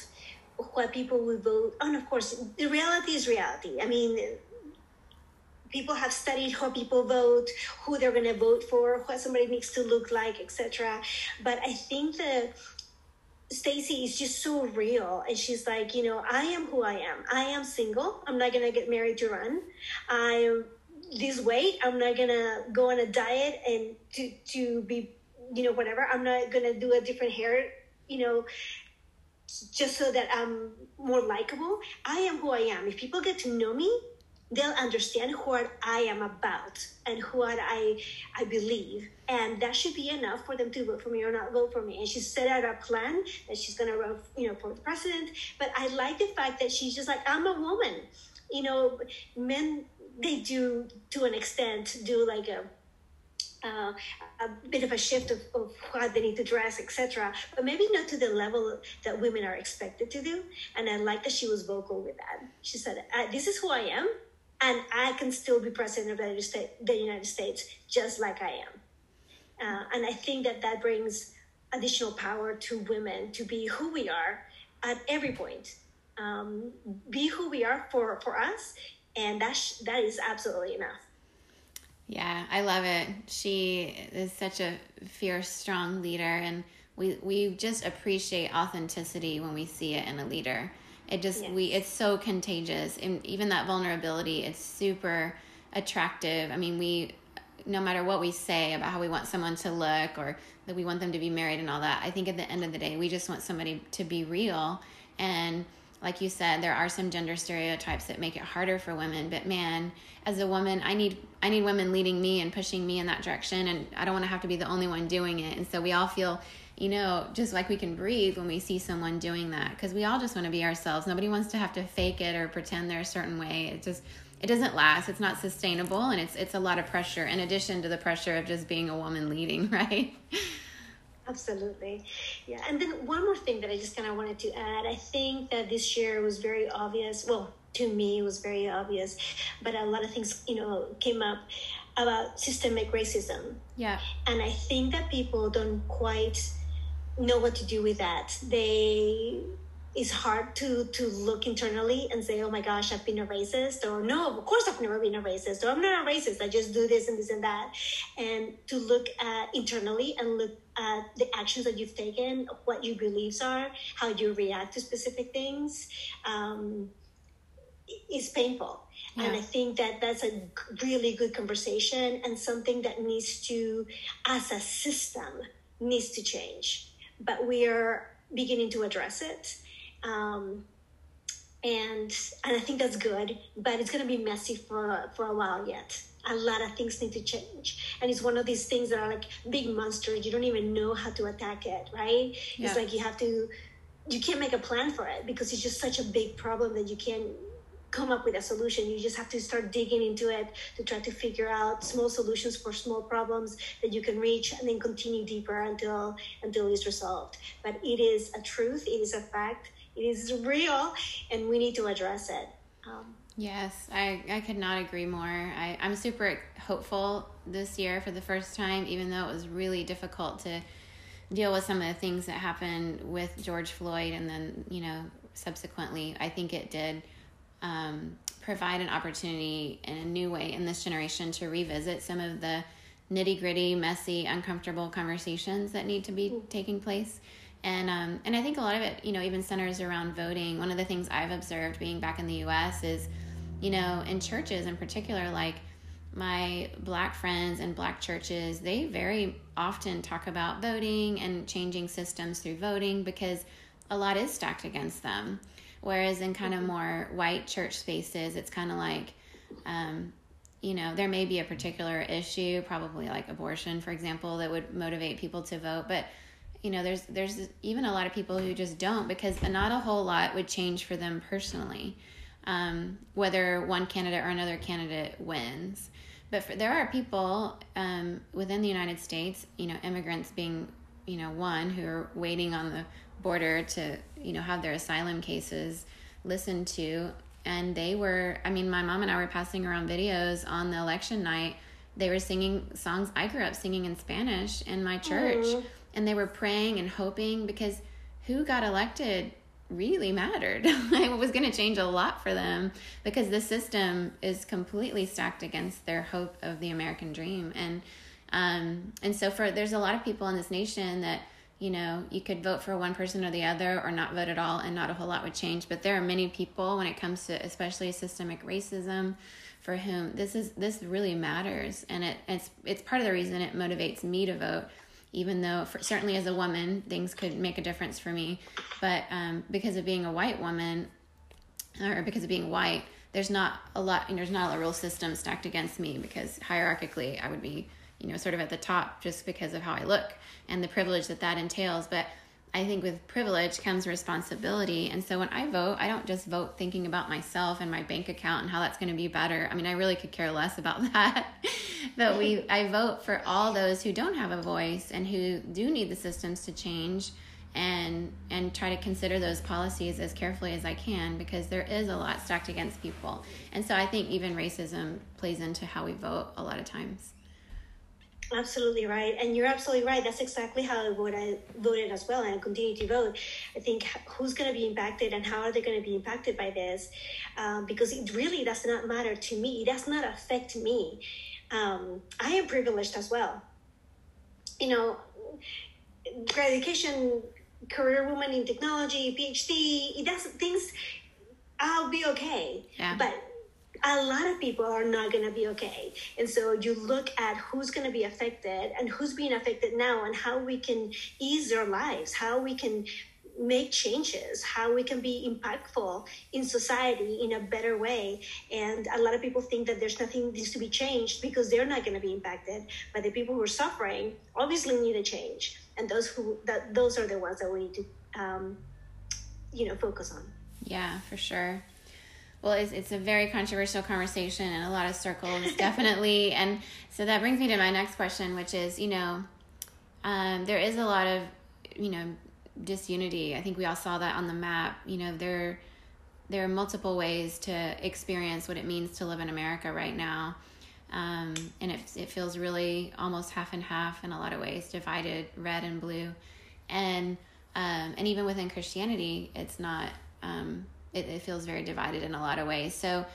Speaker 2: what people would vote. And of course, the reality is reality. I mean, people have studied how people vote, who they're going to vote for, what somebody needs to look like, etc. But I think that Stacey is just so real, and she's like, you know, I am who I am. I am single. I'm not gonna get married to run. I am this weight. I'm not gonna go on a diet and to to be, you know, whatever. I'm not gonna do a different hair, you know, just so that I'm more likable. I am who I am. If people get to know me, they'll understand what I am about and what I I believe, and that should be enough for them to vote for me or not vote for me. And she set out a plan that she's gonna run, you know, for the president. But I like the fact that she's just like I'm a woman. You know, men they do to an extent do like a uh, a bit of a shift of, of how they need to dress, etc. But maybe not to the level that women are expected to do. And I like that she was vocal with that. She said, uh, "This is who I am, and I can still be president of the United States, just like I am." Uh, and I think that that brings additional power to women to be who we are at every point. Um, be who we are for for us, and that sh- that is absolutely enough.
Speaker 1: Yeah, I love it. She is such a fierce, strong leader, and we we just appreciate authenticity when we see it in a leader. It just we it's so contagious, and even that vulnerability, it's super attractive. I mean, we no matter what we say about how we want someone to look or that we want them to be married and all that, I think at the end of the day, we just want somebody to be real and like you said there are some gender stereotypes that make it harder for women but man as a woman i need i need women leading me and pushing me in that direction and i don't want to have to be the only one doing it and so we all feel you know just like we can breathe when we see someone doing that because we all just want to be ourselves. Nobody wants to have to fake it or pretend they're a certain way. It just it doesn't last. It's not sustainable and it's it's a lot of pressure in addition to the pressure of just being a woman leading right
Speaker 2: Absolutely. Yeah. And then one more thing that I just kind of wanted to add I think that this year was very obvious. Well, to me, it was very obvious, but a lot of things, you know, came up about systemic racism.
Speaker 1: yeah
Speaker 2: And I think that people don't quite know what to do with that. They it's hard to to look internally and say, "Oh my gosh, I've been a racist," or "No, of course I've never been a racist," or "I'm not a racist. I just do this and this and that." And to look at internally and look at the actions that you've taken, what your beliefs are, how you react to specific things, um, is painful. And I think that that's a really good conversation and something that needs to, as a system, needs to change. But we are beginning to address it. Um, and and I think that's good, but it's going to be messy for for a while yet. A lot of things need to change, and it's one of these things that are like big monsters. You don't even know how to attack it, right?
Speaker 1: Yeah.
Speaker 2: It's like you have to, you can't make a plan for it because it's just such a big problem that you can't come up with a solution. You just have to start digging into it to try to figure out small solutions for small problems that you can reach, and then continue deeper until until it's resolved. But it is a truth. It is a fact. It is real, and we need to address it. Um,
Speaker 1: Yes, I, I could not agree more. I, I'm super hopeful this year for the first time, even though it was really difficult to deal with some of the things that happened with George Floyd and then, you know, subsequently. I think it did um, provide an opportunity in a new way in this generation to revisit some of the nitty gritty, messy, uncomfortable conversations that need to be taking place. And um, and I think a lot of it, you know, even centers around voting. One of the things I've observed being back in the U.S. is, you know, in churches in particular, like my black friends and black churches, they very often talk about voting and changing systems through voting because a lot is stacked against them. Whereas in kind of mm-hmm. more white church spaces, it's kind of like, um, you know, there may be a particular issue, probably like abortion, for example, that would motivate people to vote, but you know, there's there's even a lot of people who just don't because not a whole lot would change for them personally, um, whether one candidate or another candidate wins. But for, there are people um, within the United States, you know, immigrants being, you know, one who are waiting on the border to, you know, have their asylum cases listened to. And they were, I mean, my mom and I were passing around videos on the election night. They were singing songs I grew up singing in Spanish in my church. And they were praying and hoping because who got elected really mattered. it was going to change a lot for them because the system is completely stacked against their hope of the American dream. And um, and so for there's a lot of people in this nation that you know you could vote for one person or the other or not vote at all and not a whole lot would change. But there are many people when it comes to especially systemic racism for whom this is this really matters and it, it's it's part of the reason it motivates me to vote even though for, certainly as a woman things could make a difference for me. But um, because of being a white woman or because of being white there's not a lot there's not a lot real system stacked against me because hierarchically i would be you know sort of at the top just because of how i look and the privilege that that entails. But I think with privilege comes responsibility. And so when I vote, I don't just vote thinking about myself and my bank account and how that's going to be better. I mean, I really could care less about that. but we I vote for all those who don't have a voice and who do need the systems to change and and try to consider those policies as carefully as I can because there is a lot stacked against people. And so I think even racism plays into how we vote a lot of times.
Speaker 2: Absolutely right, and you're absolutely right. That's exactly how I voted. I voted as well, and I continue to vote. I think who's going to be impacted and how are they going to be impacted by this, um, because it really does not matter to me. It does not affect me. Um, I am privileged as well. You know, education, career woman in technology, PhD. It does things. I'll be okay. Yeah. But a lot of people are not going to be okay. And so you look at who's going to be affected and who's being affected now and how we can ease their lives, how we can make changes, how we can be impactful in society in a better way. And a lot of people think that there's nothing needs to be changed because they're not going to be impacted. But the people who are suffering obviously need a change. And those who that those are the ones that we need to um, you know focus on.
Speaker 1: Yeah, for sure well it's, it's a very controversial conversation in a lot of circles definitely. And so that brings me to my next question which is you know um, there is a lot of you know disunity. I think we all saw that on the map. You know there there are multiple ways to experience what it means to live in america right now. Um, and it, it feels really almost half and half in a lot of ways divided red and blue. And um, and even within christianity it's not um, it, it feels very divided in a lot of ways. So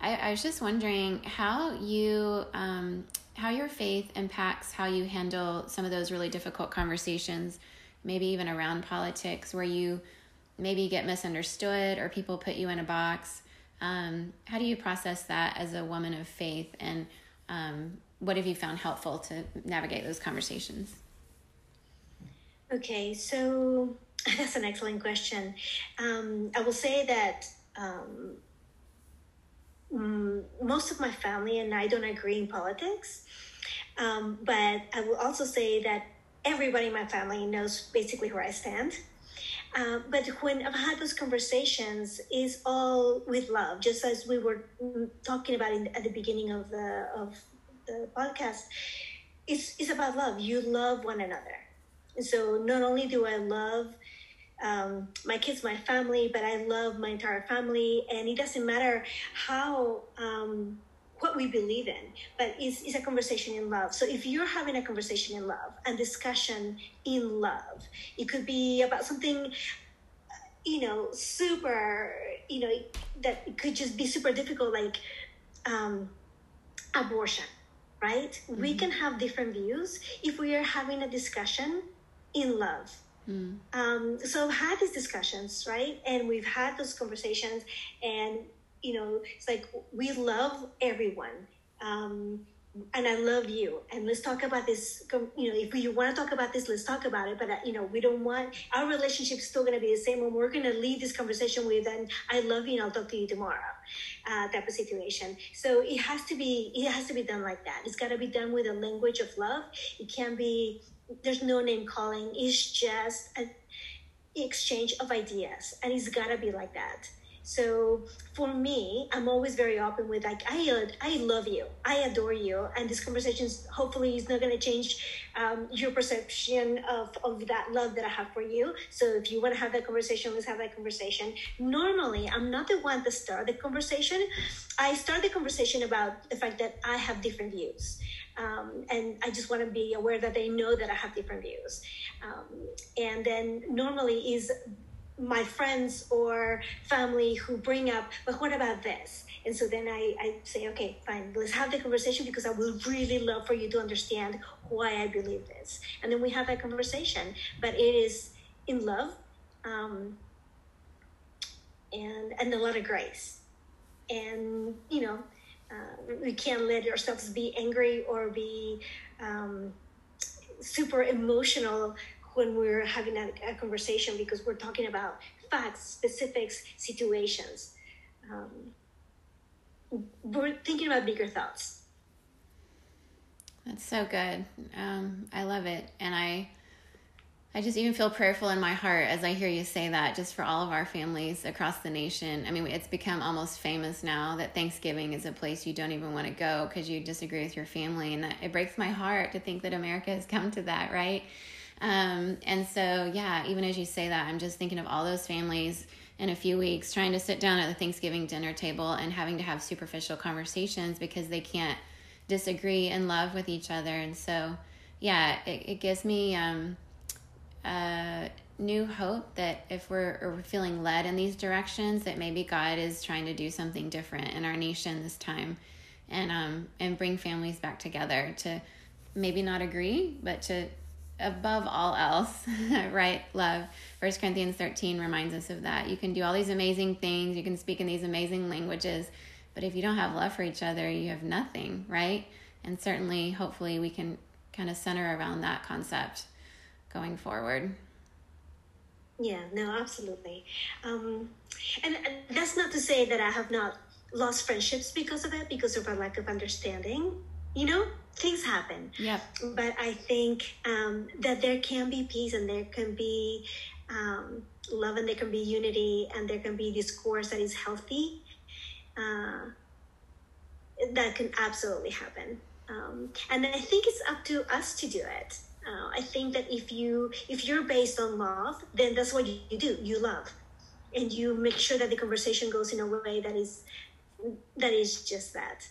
Speaker 1: I, I was just wondering how you um, how your faith impacts how you handle some of those really difficult conversations, maybe even around politics, where you maybe get misunderstood or people put you in a box. Um, how do you process that as a woman of faith, and um, what have you found helpful to navigate those conversations?
Speaker 2: Okay, so That's an excellent question. Um, I will say that um, most of my family and I don't agree in politics. Um, but I will also say that everybody in my family knows basically where I stand. Uh, but when I've had those conversations, is all with love, just as we were talking about in, at the beginning of the of the podcast. It's it's about love. You love one another, and so not only do I love um, my kids, my family, but I love my entire family, and it doesn't matter how um, what we believe in, but it's, it's a conversation in love. So if you're having a conversation in love and discussion in love, it could be about something, you know, super, you know, that could just be super difficult, like um, abortion, right? Mm-hmm. We can have different views if we are having a discussion in love Mm. Um, so I've had these discussions, right? And we've had those conversations, and you know, it's like we love everyone. Um, and I love you. And let's talk about this. You know, if you want to talk about this, let's talk about it. But uh, you know, we don't want our relationship still going to be the same. And we're going to leave this conversation with, "And I love you, and I'll talk to you tomorrow," uh, type of situation. So it has to be. It has to be done like that. It's got to be done with a language of love. It can't be. There's no name calling. It's just an exchange of ideas, and it's got to be like that. So for me, I'm always very open with like I I love you, I adore you, and this conversation hopefully is not going to change um, your perception of of that love that I have for you. So if you want to have that conversation, let's have that conversation. Normally, I'm not the one to start the conversation. I start the conversation about the fact that I have different views. Um, and I just want to be aware that they know that I have different views. Um, and then normally is my friends or family who bring up, but what about this? And so then I, I say, okay, fine, let's have the conversation because I would really love for you to understand why I believe this. And then we have that conversation, but it is in love um, and, and a lot of grace. And, you know, uh, we can't let ourselves be angry or be um, super emotional when we're having a, a conversation because we're talking about facts, specifics, situations. Um, we're thinking about bigger thoughts.
Speaker 1: That's so good. Um, I love it, and I, I just even feel prayerful in my heart as I hear you say that. Just for all of our families across the nation. I mean, it's become almost famous now that Thanksgiving is a place you don't even want to go because you disagree with your family, and that, it breaks my heart to think that America has come to that. Right um, and so, yeah, even as you say that, I'm just thinking of all those families in a few weeks trying to sit down at the Thanksgiving dinner table and having to have superficial conversations because they can't disagree and love with each other. And so, yeah, it, it gives me um, a new hope that if we're, we're feeling led in these directions, that maybe God is trying to do something different in our nation this time and um, and bring families back together to maybe not agree, but to above all else, right? Love. First Corinthians 13 reminds us of that. You can do all these amazing things, you can speak in these amazing languages, but if you don't have love for each other, you have nothing, right? And certainly, hopefully, we can kind of center around that concept going forward.
Speaker 2: Yeah, no, absolutely. Um, and, and that's not to say that I have not lost friendships because of it, because of a lack of understanding you know things happen.
Speaker 1: Yeah
Speaker 2: but i think um, that there can be peace and there can be um, love and there can be unity and there can be discourse that is healthy uh, that can absolutely happen. Um, and i think it's up to us to do it. Uh, i think that if you if you're based on love then that's what you do. You love. And you make sure that the conversation goes in a way that is that is just that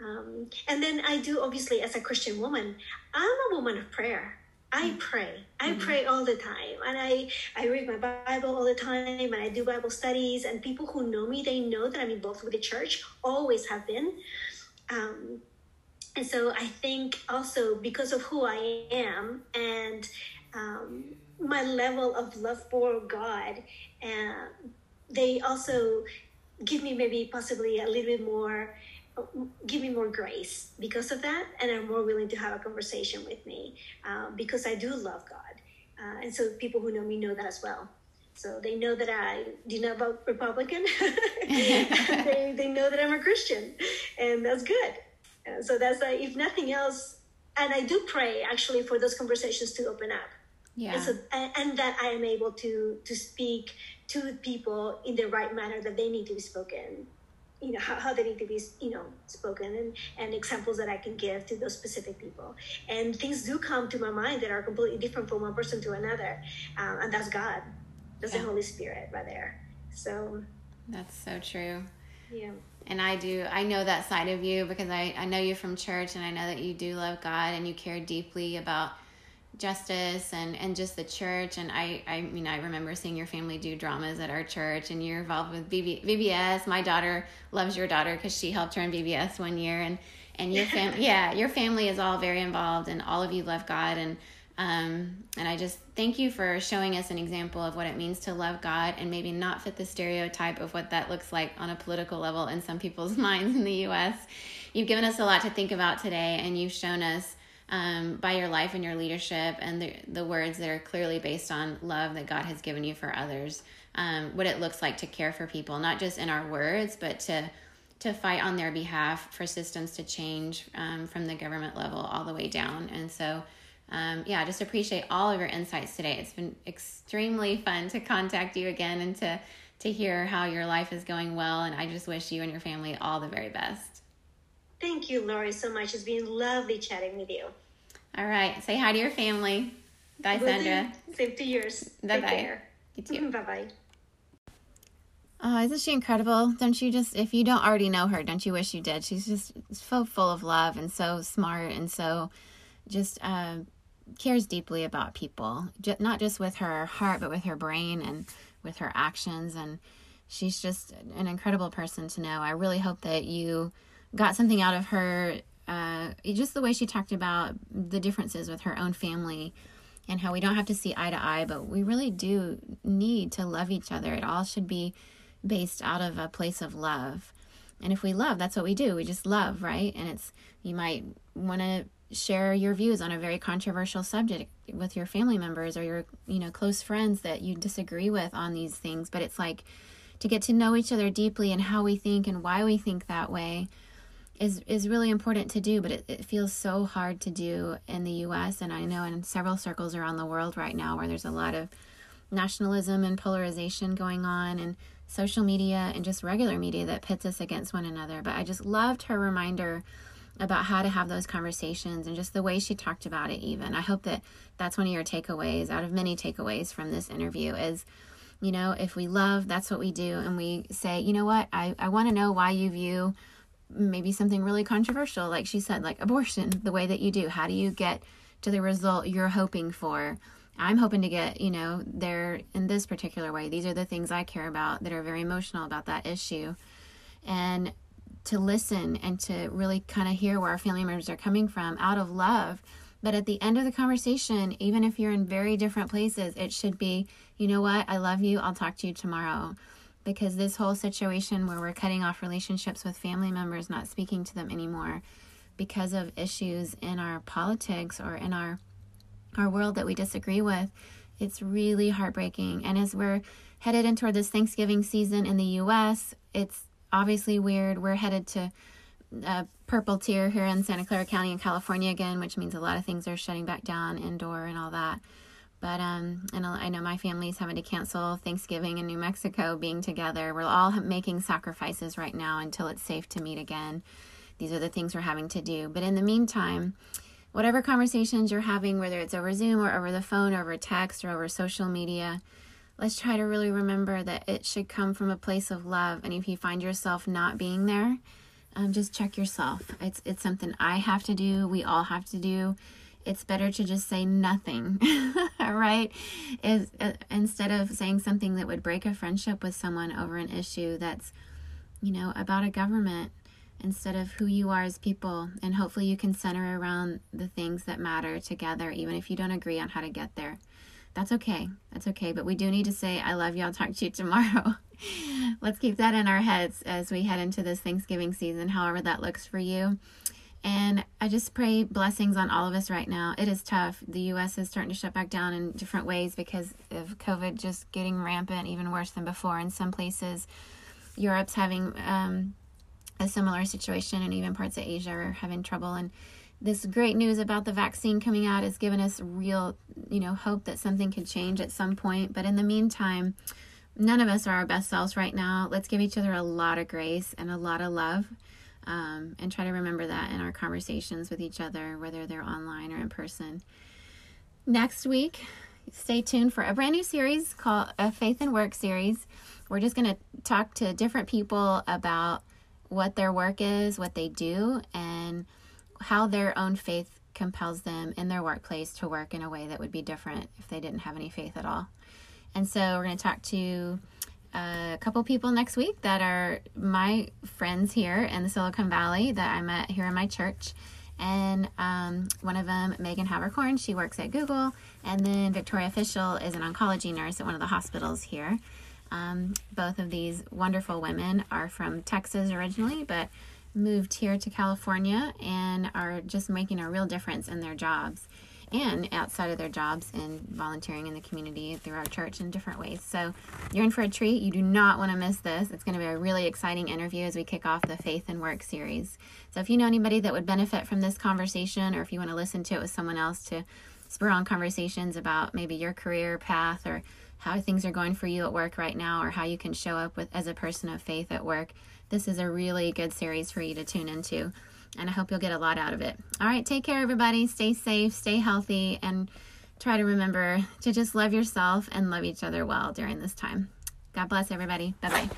Speaker 2: um, and then I do, obviously, as a Christian woman, I'm a woman of prayer. I mm. pray. I mm-hmm. pray all the time. And I, I read my Bible all the time and I do Bible studies. And people who know me, they know that I'm involved with the church, always have been. Um, and so I think also because of who I am and um, my level of love for God, uh, they also give me maybe possibly a little bit more give me more grace because of that and are more willing to have a conversation with me um, because I do love God. Uh, and so people who know me know that as well. So they know that I do not vote Republican. they, they know that I'm a Christian, and that's good. Uh, so that's uh, if nothing else, and I do pray actually for those conversations to open up.
Speaker 1: Yeah.
Speaker 2: And, so, and, and that I am able to to speak to people in the right manner that they need to be spoken you know how, how they need to be you know spoken and, and examples that i can give to those specific people. And things do come to my mind that are completely different from one person to another. Um, and that's god. That's yeah. the holy spirit right there. So
Speaker 1: that's so true.
Speaker 2: yeah.
Speaker 1: And i do i know that side of you because i, I know you from church and i know that you do love god and you care deeply about justice and and just the church. And i i mean i remember seeing your family do dramas at our church and you're involved with BB, vbs my daughter loves your daughter because she helped her in vbs one year. And and your family yeah your family is all very involved and all of you love god. And Um, and I just thank you for showing us an example of what it means to love God and maybe not fit the stereotype of what that looks like on a political level in some people's minds in the US. You've given us a lot to think about today, and you've shown us um, by your life and your leadership and the, the words that are clearly based on love that God has given you for others, um, what it looks like to care for people, not just in our words, but to to fight on their behalf for systems to change um, from the government level all the way down. And so, um, yeah, just appreciate all of your insights today. It's been extremely fun to contact you again and to to hear how your life is going well. And I just wish you and your family all the very best.
Speaker 2: Thank you, Lori, so much. It's been lovely chatting with you.
Speaker 1: All right. Say hi to your family. Bye, Sandra.
Speaker 2: Same to yours.
Speaker 1: Bye bye. You too.
Speaker 2: bye bye.
Speaker 1: Oh, isn't she incredible? Don't you just, if you don't already know her, don't you wish you did? She's just so full of love and so smart and so just uh, cares deeply about people, not just with her heart, but with her brain and with her actions. And she's just an incredible person to know. I really hope that you got something out of her. Uh, just the way she talked about the differences with her own family and how we don't have to see eye to eye, but we really do need to love each other. It all should be based out of a place of love. And if we love, that's what we do. We just love, right? And it's, you might want to share your views on a very controversial subject with your family members or your, you know, close friends that you disagree with on these things. But it's like to get to know each other deeply and how we think and why we think that way is is really important to do, but it, it feels so hard to do in the US and I know in several circles around the world right now where there's a lot of nationalism and polarization going on and social media and just regular media that pits us against one another. But I just loved her reminder about how to have those conversations and just the way she talked about it even. I hope that that's one of your takeaways out of many takeaways from this interview is you know, if we love, that's what we do and we say, you know what? I I want to know why you view maybe something really controversial, like she said, like abortion, the way that you do. How do you get to the result you're hoping for? I'm hoping to get, you know, there in this particular way. These are the things I care about that are very emotional about that issue. And to listen and to really kind of hear where our family members are coming from out of love. But at the end of the conversation, even if you're in very different places, it should be, you know what, I love you, I'll talk to you tomorrow because this whole situation where we're cutting off relationships with family members, not speaking to them anymore because of issues in our politics or in our our world that we disagree with, it's really heartbreaking. And as we're headed in toward this Thanksgiving season in the US, it's obviously weird. We're headed to a purple tier here in Santa Clara County in California again, which means a lot of things are shutting back down indoor and all that. But um, and I know my family's having to cancel Thanksgiving in New Mexico being together. We're all making sacrifices right now until it's safe to meet again. These are the things we're having to do. But in the meantime, whatever conversations you're having, whether it's over Zoom or over the phone or over text or over social media, let's try to really remember that it should come from a place of love. And if you find yourself not being there, um, just check yourself. It's it's something I have to do. We all have to do it's better to just say nothing, right? Is uh, instead of saying something that would break a friendship with someone over an issue that's, you know, about a government instead of who you are as people. And hopefully you can center around the things that matter together, even if you don't agree on how to get there. That's okay. That's okay. But we do need to say, I love you. I'll talk to you tomorrow. Let's keep that in our heads as we head into this Thanksgiving season, however that looks for you. And I just pray blessings on all of us right now. It is tough. The U.S. is starting to shut back down in different ways because of COVID just getting rampant, even worse than before. In some places, Europe's having um, a similar situation, and even parts of Asia are having trouble. And this great news about the vaccine coming out has given us real, you know, hope that something could change at some point. But in the meantime, none of us are our best selves right now. Let's give each other a lot of grace and a lot of love um, and try to remember that in our conversations with each other, whether they're online or in person. Next week, stay tuned for a brand new series called a Faith and Work series. We're just going to talk to different people about what their work is, what they do, and how their own faith compels them in their workplace to work in a way that would be different if they didn't have any faith at all. And so we're going to talk to a couple people next week that are my friends here in the Silicon Valley that I met here in my church. And um, one of them, Megan Havercorn, she works at Google. And then Victoria Fischel is an oncology nurse at one of the hospitals here. Um, both of these wonderful women are from Texas originally, but moved here to California and are just making a real difference in their jobs and outside of their jobs and volunteering in the community through our church in different ways. So you're in for a treat. You do not want to miss this. It's going to be a really exciting interview as we kick off the Faith and Work series. So if you know anybody that would benefit from this conversation, or if you want to listen to it with someone else to spur on conversations about maybe your career path or how things are going for you at work right now or how you can show up with as a person of faith at work, this is a really good series for you to tune into and I hope you'll get a lot out of it. All right, take care, everybody. Stay safe, stay healthy, and try to remember to just love yourself and love each other well during this time. God bless everybody. Bye bye.